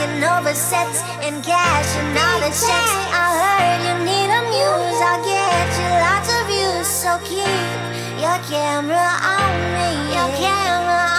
Taking over sets and cashing all the checks. I heard you need a muse. I'll get you lots of views. So keep your camera on me. Your camera